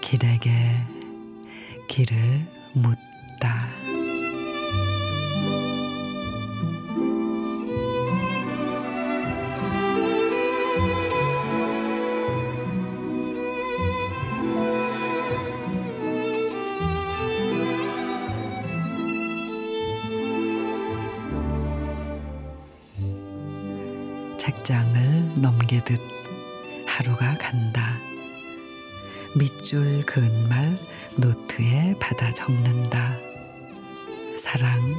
길에게 길을 묻다. 책장을 넘기듯 하루가 간다. 밑줄 그은 말 노트에 받아 적는다. 사랑,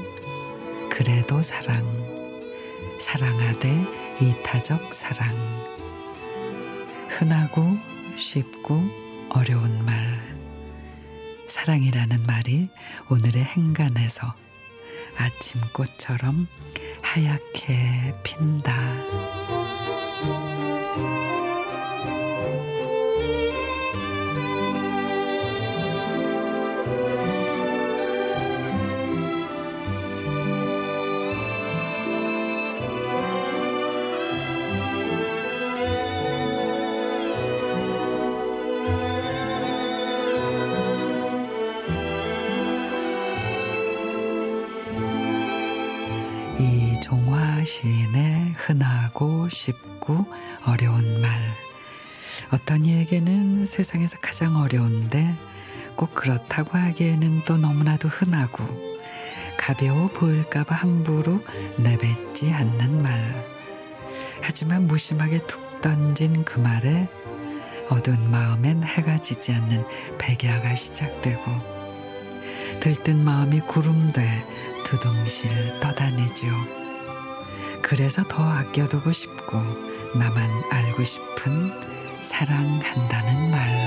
그래도 사랑, 사랑하되 이타적 사랑. 흔하고 쉽고 어려운 말. 사랑이라는 말이 오늘의 행간에서 아침꽃처럼 하얗게 핀다. 이종화 시인의 흔하고 쉽고 어려운 말. 어떤 이에게는 세상에서 가장 어려운데 꼭 그렇다고 하기에는 또 너무나도 흔하고 가벼워 보일까봐 함부로 내뱉지 않는 말. 하지만 무심하게 툭 던진 그 말에 어두운 마음엔 해가 지지 않는 백야가 시작되고 들뜬 마음이 구름돼 두둥실 떠다니죠. 그래서 더 아껴두고 싶고 나만 알고 싶은 사랑한다는 말.